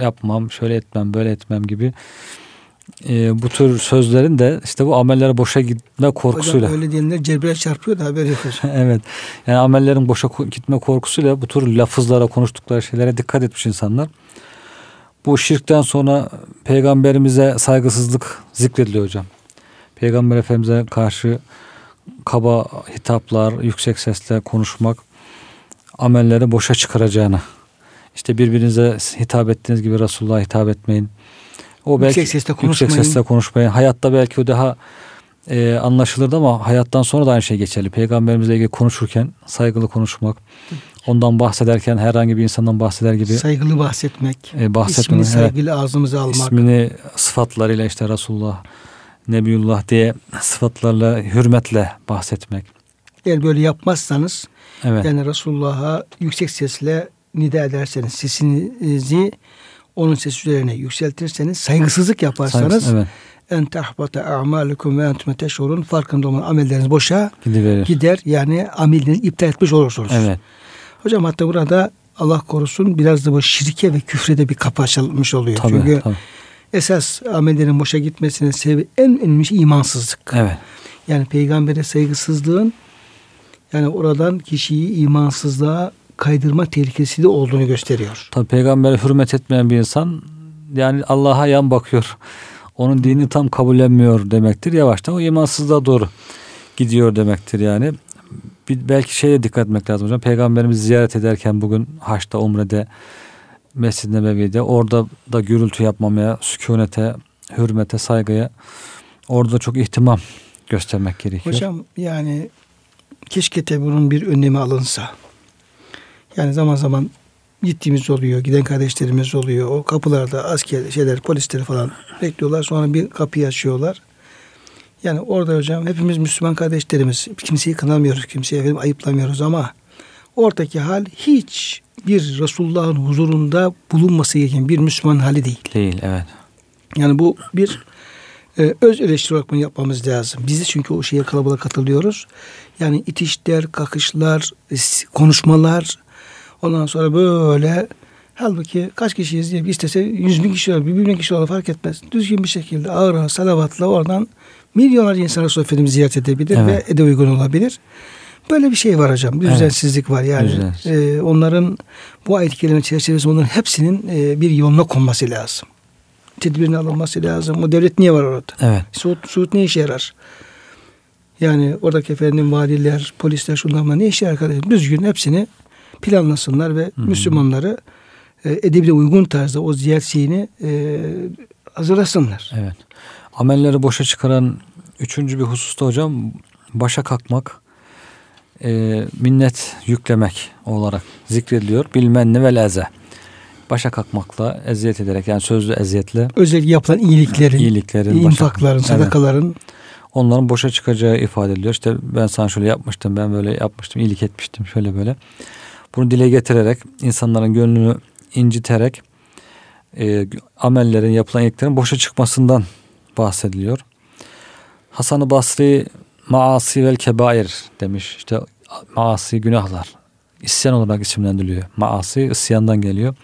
Speaker 2: yapmam, şöyle etmem, böyle etmem gibi e, bu tür sözlerin de işte bu amellere boşa gitme korkusuyla.
Speaker 1: Hocam öyle diyenler Cebrail çarpıyor da haber yok
Speaker 2: evet. Yani amellerin boşa gitme korkusuyla bu tür lafızlara konuştukları şeylere dikkat etmiş insanlar. Bu şirkten sonra peygamberimize saygısızlık zikrediliyor hocam. Peygamber Efendimiz'e karşı kaba hitaplar, yüksek sesle konuşmak amelleri boşa çıkaracağını İşte birbirinize hitap ettiğiniz gibi Resulullah'a hitap etmeyin.
Speaker 1: O belki yüksek sesle konuşmayın.
Speaker 2: Yüksek sesle konuşmayın. Hayatta belki o daha e, anlaşılırdı ama hayattan sonra da aynı şey geçerli. Peygamberimizle ilgili konuşurken saygılı konuşmak, ondan bahsederken herhangi bir insandan bahseder gibi
Speaker 1: saygılı bahsetmek,
Speaker 2: e, bahsetmek
Speaker 1: ismini saygılı evet, ağzımıza almak,
Speaker 2: ismini sıfatlarıyla işte Resulullah, Nebiyullah diye sıfatlarla hürmetle bahsetmek.
Speaker 1: Eğer böyle yapmazsanız evet. yani Resulullah'a yüksek sesle nida ederseniz sesinizi onun sesi üzerine yükseltirseniz saygısızlık yaparsanız Saygısız, evet en tahbata a'malukum ve entum teşurun farkında olmadan amelleriniz boşa gider. Yani amellerinizi iptal etmiş olursunuz. Evet. Hocam hatta burada Allah korusun biraz da bu şirke ve küfre de bir kapı açılmış oluyor. Tabii, Çünkü tabii. esas amellerin boşa gitmesinin sebebi en önemli şey imansızlık. Evet. Yani peygambere saygısızlığın yani oradan kişiyi imansızlığa kaydırma tehlikesi de olduğunu gösteriyor.
Speaker 2: Tabi peygambere hürmet etmeyen bir insan yani Allah'a yan bakıyor onun dini tam kabullenmiyor demektir. Yavaştan o imansızlığa doğru gidiyor demektir yani. Bir, belki şeye dikkat etmek lazım hocam. Peygamberimizi ziyaret ederken bugün Haç'ta, Umre'de, Mescid-i Nebevi'de orada da gürültü yapmamaya, sükunete, hürmete, saygıya orada çok ihtimam göstermek gerekiyor.
Speaker 1: Hocam yani keşke de bunun bir önlemi alınsa. Yani zaman zaman gittiğimiz oluyor. Giden kardeşlerimiz oluyor. O kapılarda asker şeyler, polisleri falan bekliyorlar. Sonra bir kapıyı açıyorlar. Yani orada hocam hepimiz Müslüman kardeşlerimiz. Kimseyi kınamıyoruz, kimseyi efendim ayıplamıyoruz ama oradaki hal hiç bir Resulullah'ın huzurunda bulunması gereken bir Müslüman hali değil.
Speaker 2: Değil, evet.
Speaker 1: Yani bu bir e, öz eleştiri olarak bunu yapmamız lazım. Biz de çünkü o şeye kalabalığa katılıyoruz. Yani itişler, kakışlar, konuşmalar, Ondan sonra böyle halbuki kaç kişiyiz diye bir istese yüz bin kişi olur, bir bin kişi olur fark etmez. Düzgün bir şekilde ağır salavatla oradan milyonlarca insan Resulullah Efendimiz ziyaret edebilir evet. ve ede uygun olabilir. Böyle bir şey var hocam. Bir evet. düzensizlik var yani. E, onların bu ayet kelime çerçevesinde onların hepsinin e, bir yoluna konması lazım. Tedbirini alınması lazım. O devlet niye var orada? Evet. Suud, Suud ne işe yarar? Yani oradaki efendim valiler, polisler şunlar ne işe yarar? Düzgün hepsini planlasınlar ve Hı-hı. Müslümanları e, edebine uygun tarzda o ziyaret şeyini e, hazırlasınlar.
Speaker 2: Evet. Amelleri boşa çıkaran üçüncü bir hususta hocam başa kalkmak, e, minnet yüklemek olarak zikrediliyor. Bilmenni ve leze. Başa kalkmakla, eziyet ederek yani sözlü eziyetle.
Speaker 1: Özellikle yapılan iyiliklerin, iyiliklerin infakların, başa, sadakaların. Evet,
Speaker 2: onların boşa çıkacağı ifade ediliyor. İşte ben sana şöyle yapmıştım, ben böyle yapmıştım, iyilik etmiştim, şöyle böyle. Bunu dile getirerek insanların gönlünü inciterek e, amellerin yapılan iyiliklerin boşa çıkmasından bahsediliyor. Hasan-ı Basri maasi vel kebair demiş. İşte maasi günahlar. İsyan olarak isimlendiriliyor. Maasi isyandan geliyor.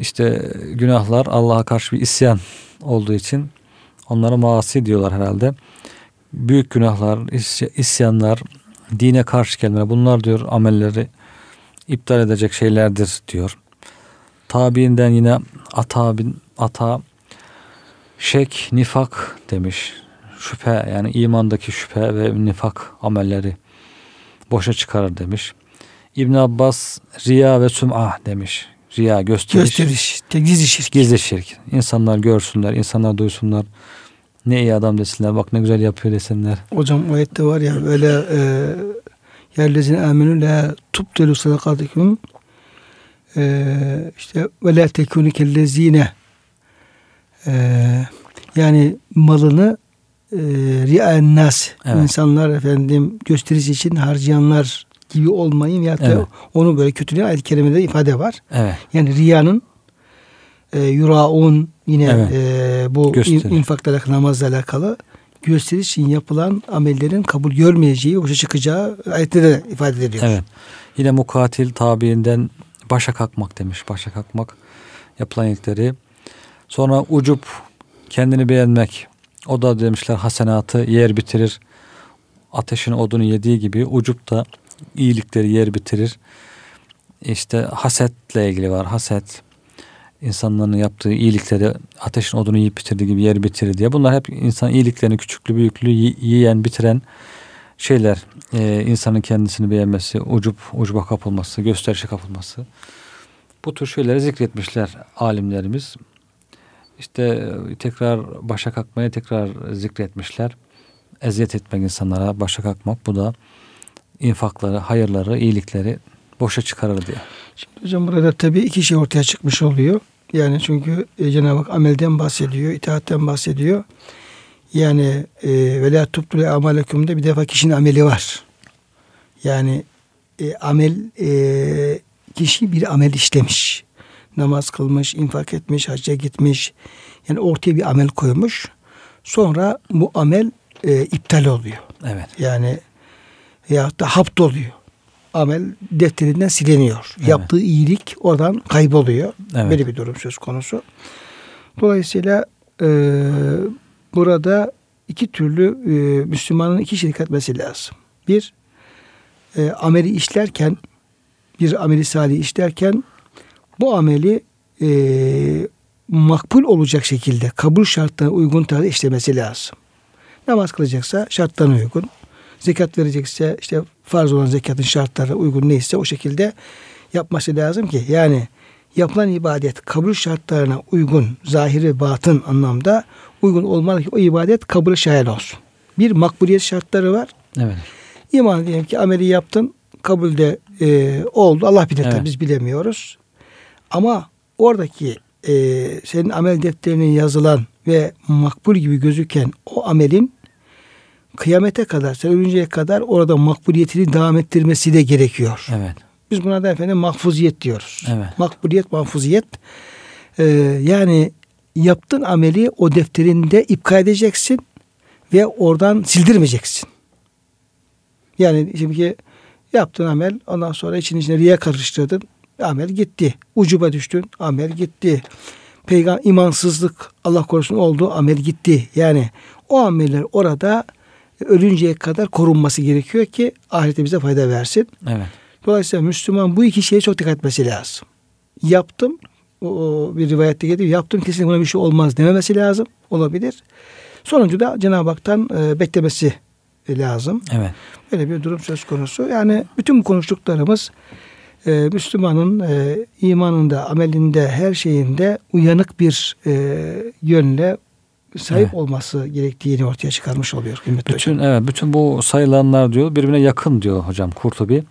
Speaker 2: İşte günahlar Allah'a karşı bir isyan olduğu için onlara maasi diyorlar herhalde. Büyük günahlar, isyanlar, dine karşı gelmeler bunlar diyor amelleri iptal edecek şeylerdir diyor. Tabiinden yine ata bin ata şek nifak demiş. Şüphe yani imandaki şüphe ve nifak amelleri boşa çıkarır demiş. İbn Abbas riya ve sum'a demiş. Riya gösteriş.
Speaker 1: Gösteriş. Gizli şirk.
Speaker 2: Gizli şirk. İnsanlar görsünler, insanlar duysunlar. Ne iyi adam desinler, bak ne güzel yapıyor desinler.
Speaker 1: Hocam ayette var ya böyle e, Yerlezine amenü la tubtelu sadakatikum ee, işte ve la tekunu kellezine ee, yani malını e, riaen nas evet. insanlar efendim gösteriş için harcayanlar gibi olmayın ya da evet. onu böyle kötüleyen ayet-i kerimede ifade var. Evet. Yani riyanın e, yuraun yine evet. e, bu Gösterir. infakla namazla alakalı gösteriş için yapılan amellerin kabul görmeyeceği, boşa çıkacağı ayette de ifade ediliyor. Evet.
Speaker 2: Yine mukatil tabiinden başa kalkmak demiş. Başa kalkmak yapılan iyilikleri. Sonra ucup kendini beğenmek. O da demişler hasenatı yer bitirir. Ateşin odunu yediği gibi ucup da iyilikleri yer bitirir. İşte hasetle ilgili var. Haset insanların yaptığı iyilikleri ateşin odunu yiyip bitirdiği gibi yer bitirir diye. Bunlar hep insan iyiliklerini küçüklü büyüklü yiyen bitiren şeyler. Ee, insanın kendisini beğenmesi, ucup ucuba kapılması, gösterişe kapılması. Bu tür şeyleri zikretmişler alimlerimiz. İşte e, tekrar başa kalkmayı tekrar zikretmişler. Eziyet etmek insanlara, başa kalkmak bu da infakları, hayırları, iyilikleri boşa çıkarır diye.
Speaker 1: Şimdi hocam burada tabii iki şey ortaya çıkmış oluyor. Yani çünkü e, Cenab-ı Hak amelden bahsediyor, itaatten bahsediyor. Yani e, ve la tubtule amalekum'da bir defa kişinin ameli var. Yani e, amel e, kişi bir amel işlemiş. Namaz kılmış, infak etmiş, hacca gitmiş. Yani ortaya bir amel koymuş. Sonra bu amel e, iptal oluyor.
Speaker 2: Evet.
Speaker 1: Yani ya da hapt oluyor. Amel defterinden siliniyor.
Speaker 2: Evet.
Speaker 1: Yaptığı iyilik oradan kayboluyor.
Speaker 2: Evet.
Speaker 1: Böyle bir durum söz konusu. Dolayısıyla e, burada iki türlü e, Müslümanın iki şey dikkat etmesi lazım. Bir, e, ameli işlerken bir ameli salih işlerken bu ameli e, makbul olacak şekilde kabul şartlarına uygun tarzda işlemesi lazım. Namaz kılacaksa şartlarına uygun. Zekat verecekse işte farz olan zekatın şartları uygun neyse o şekilde yapması lazım ki yani yapılan ibadet kabul şartlarına uygun zahiri ve batın anlamda uygun olmalı ki o ibadet kabul şayan olsun. Bir makbuliyet şartları var.
Speaker 2: Evet.
Speaker 1: İman diyelim ki ameli yaptın kabulde e, oldu. Allah bilir
Speaker 2: Evet.
Speaker 1: biz bilemiyoruz. Ama oradaki e, senin amel defterine yazılan ve makbul gibi gözüken o amelin kıyamete kadar, sen ölünceye kadar orada makbuliyetini devam ettirmesi de gerekiyor.
Speaker 2: Evet.
Speaker 1: Biz buna da efendim mahfuziyet diyoruz.
Speaker 2: Evet.
Speaker 1: Makbuliyet, mahfuziyet. Ee, yani yaptığın ameli o defterinde ipka edeceksin ve oradan sildirmeyeceksin. Yani şimdi yaptığın amel ondan sonra için içine riya karıştırdın. Amel gitti. Ucuba düştün. Amel gitti. Peygamber imansızlık Allah korusun oldu. Amel gitti. Yani o ameller orada ölünceye kadar korunması gerekiyor ki ahirete bize fayda versin.
Speaker 2: Evet.
Speaker 1: Dolayısıyla Müslüman bu iki şeye çok dikkat etmesi lazım. Yaptım, o, o bir rivayette geliyor. Yaptım kesin buna bir şey olmaz dememesi lazım. Olabilir. Sonuncu da Cenab-ı Hak'tan e, beklemesi lazım.
Speaker 2: Evet.
Speaker 1: Böyle bir durum söz konusu. Yani bütün bu konuştuklarımız e, Müslümanın e, imanında, amelinde, her şeyinde uyanık bir e, yönle sahip
Speaker 2: Evet.
Speaker 1: olması gerektiğini ortaya çıkarmış oluyor.
Speaker 2: Bütün
Speaker 1: hocam.
Speaker 2: evet bütün bu sayılanlar diyor birbirine yakın diyor hocam Kurtubi.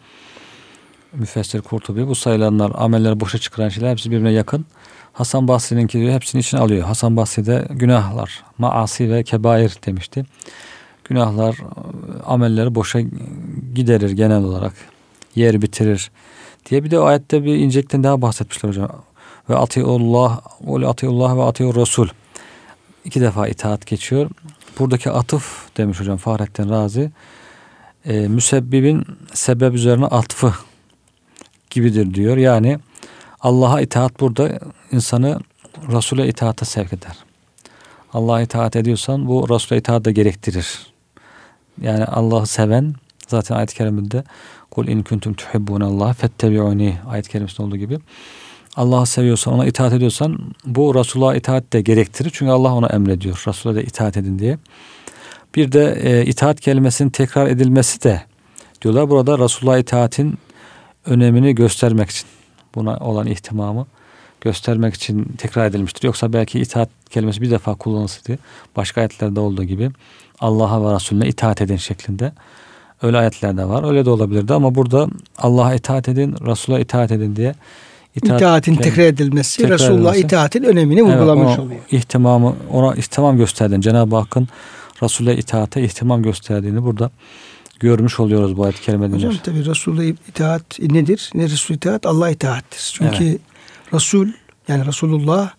Speaker 2: Müfessir Kurtubi bu sayılanlar amelleri boşa çıkaran şeyler hepsi birbirine yakın. Hasan Basri'ninki diyor hepsini içine alıyor. Hasan Basri de günahlar, maasi ve kebair demişti. Günahlar amelleri boşa giderir genel olarak. Yer bitirir diye bir de ayette bir incelikten daha bahsetmişler hocam. Ve atiullah ve atiullah ve atiur rasul. İki defa itaat geçiyor. Buradaki atıf demiş hocam Fahrettin Razi. E, müsebbibin sebep üzerine atfı gibidir diyor. Yani Allah'a itaat burada insanı Resul'e itaata sevk eder. Allah'a itaat ediyorsan bu Resul'e itaat da gerektirir. Yani Allah'ı seven zaten ayet-i kerimede kul in kuntum tuhibbunallah fettebi'uni ayet-i kerimesinde olduğu gibi Allah'ı seviyorsan ona itaat ediyorsan bu Resulullah'a itaat de gerektirir. Çünkü Allah ona emrediyor. Resul'e de itaat edin diye. Bir de e, itaat kelimesinin tekrar edilmesi de diyorlar. Burada Resulullah'a itaatin önemini göstermek için buna olan ihtimamı göstermek için tekrar edilmiştir. Yoksa belki itaat kelimesi bir defa kullanılsaydı başka ayetlerde olduğu gibi Allah'a ve Resulüne itaat edin şeklinde öyle ayetler de var. Öyle de olabilirdi ama burada Allah'a itaat edin, Resul'a itaat edin diye
Speaker 1: İtaatin
Speaker 2: kelim-
Speaker 1: tekrar edilmesi,
Speaker 2: tekrar
Speaker 1: Resulullah
Speaker 2: edilmesi.
Speaker 1: itaatin önemini
Speaker 2: Evet,
Speaker 1: vurgulamış oluyor.
Speaker 2: ihtimamı ona ihtimam gösterdin. Cenab-ı Hakk'ın Resul'e itaate ihtimam gösterdiğini burada görmüş oluyoruz bu ayet-i kerimeden.
Speaker 1: Hocam tabi Resul'e itaat nedir? Ne Resul itaat? Allah itaattir. Çünkü Resul yani Resulullah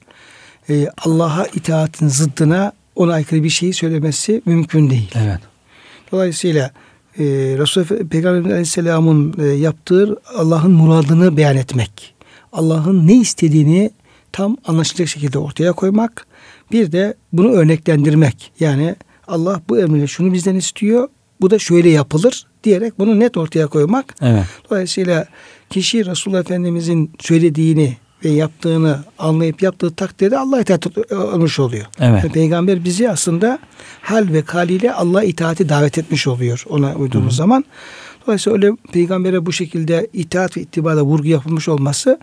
Speaker 1: e, Allah'a itaatin zıddına ona aykırı bir şeyi söylemesi mümkün değil.
Speaker 2: Evet.
Speaker 1: Dolayısıyla e, Resul Efe- Peygamber Aleyhisselam'ın e, yaptığı Allah'ın muradını beyan etmek. Allah'ın ne istediğini tam anlaşılacak şekilde ortaya koymak. Bir de bunu örneklendirmek. Yani Allah bu emriyle şunu bizden istiyor. Bu da şöyle yapılır diyerek bunu net ortaya koymak.
Speaker 2: Evet.
Speaker 1: Dolayısıyla kişi Resulullah Efendimizin söylediğini ve yaptığını anlayıp yaptığı takdirde Allah itaat olmuş oluyor.
Speaker 2: Evet.
Speaker 1: Ve Peygamber bizi aslında hal ve kaliyle Allah itaati davet etmiş oluyor ona uyduğumuz zaman. Dolayısıyla öyle peygambere bu şekilde itaat ve ittibada vurgu yapılmış olması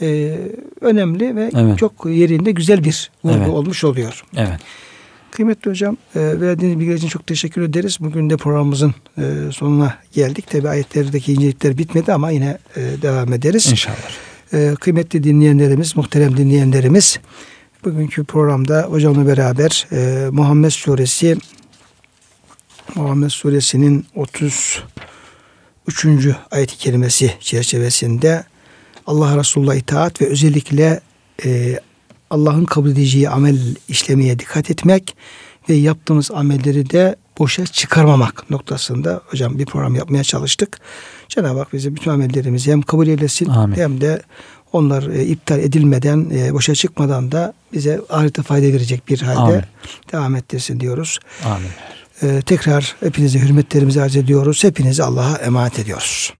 Speaker 1: e, önemli ve
Speaker 2: Evet.
Speaker 1: çok yerinde güzel bir vurgu
Speaker 2: Evet.
Speaker 1: olmuş oluyor.
Speaker 2: Evet.
Speaker 1: Kıymetli hocam e, verdiğiniz bilgiler için çok teşekkür ederiz. Bugün de programımızın e, sonuna geldik. Tabi ayetlerdeki incelikler bitmedi ama yine e, devam ederiz.
Speaker 2: İnşallah.
Speaker 1: E, kıymetli dinleyenlerimiz, muhterem dinleyenlerimiz bugünkü programda hocamla beraber e, Muhammed Suresi Muhammed Suresinin 33. ayet-i kerimesi çerçevesinde Allah Resulullah itaat ve özellikle e, Allah'ın kabul edeceği amel işlemeye dikkat etmek ve yaptığımız amelleri de boşa çıkarmamak noktasında hocam bir program yapmaya çalıştık. Cenab-ı Hak bize bütün amellerimizi hem kabul eylesin
Speaker 2: Amin.
Speaker 1: hem de onlar e, iptal edilmeden, e, boşa çıkmadan da bize ahirete fayda verecek bir halde
Speaker 2: Amin.
Speaker 1: devam ettirsin diyoruz.
Speaker 2: Amin.
Speaker 1: E, tekrar hepinize hürmetlerimizi arz ediyoruz. Hepinizi Allah'a emanet ediyoruz.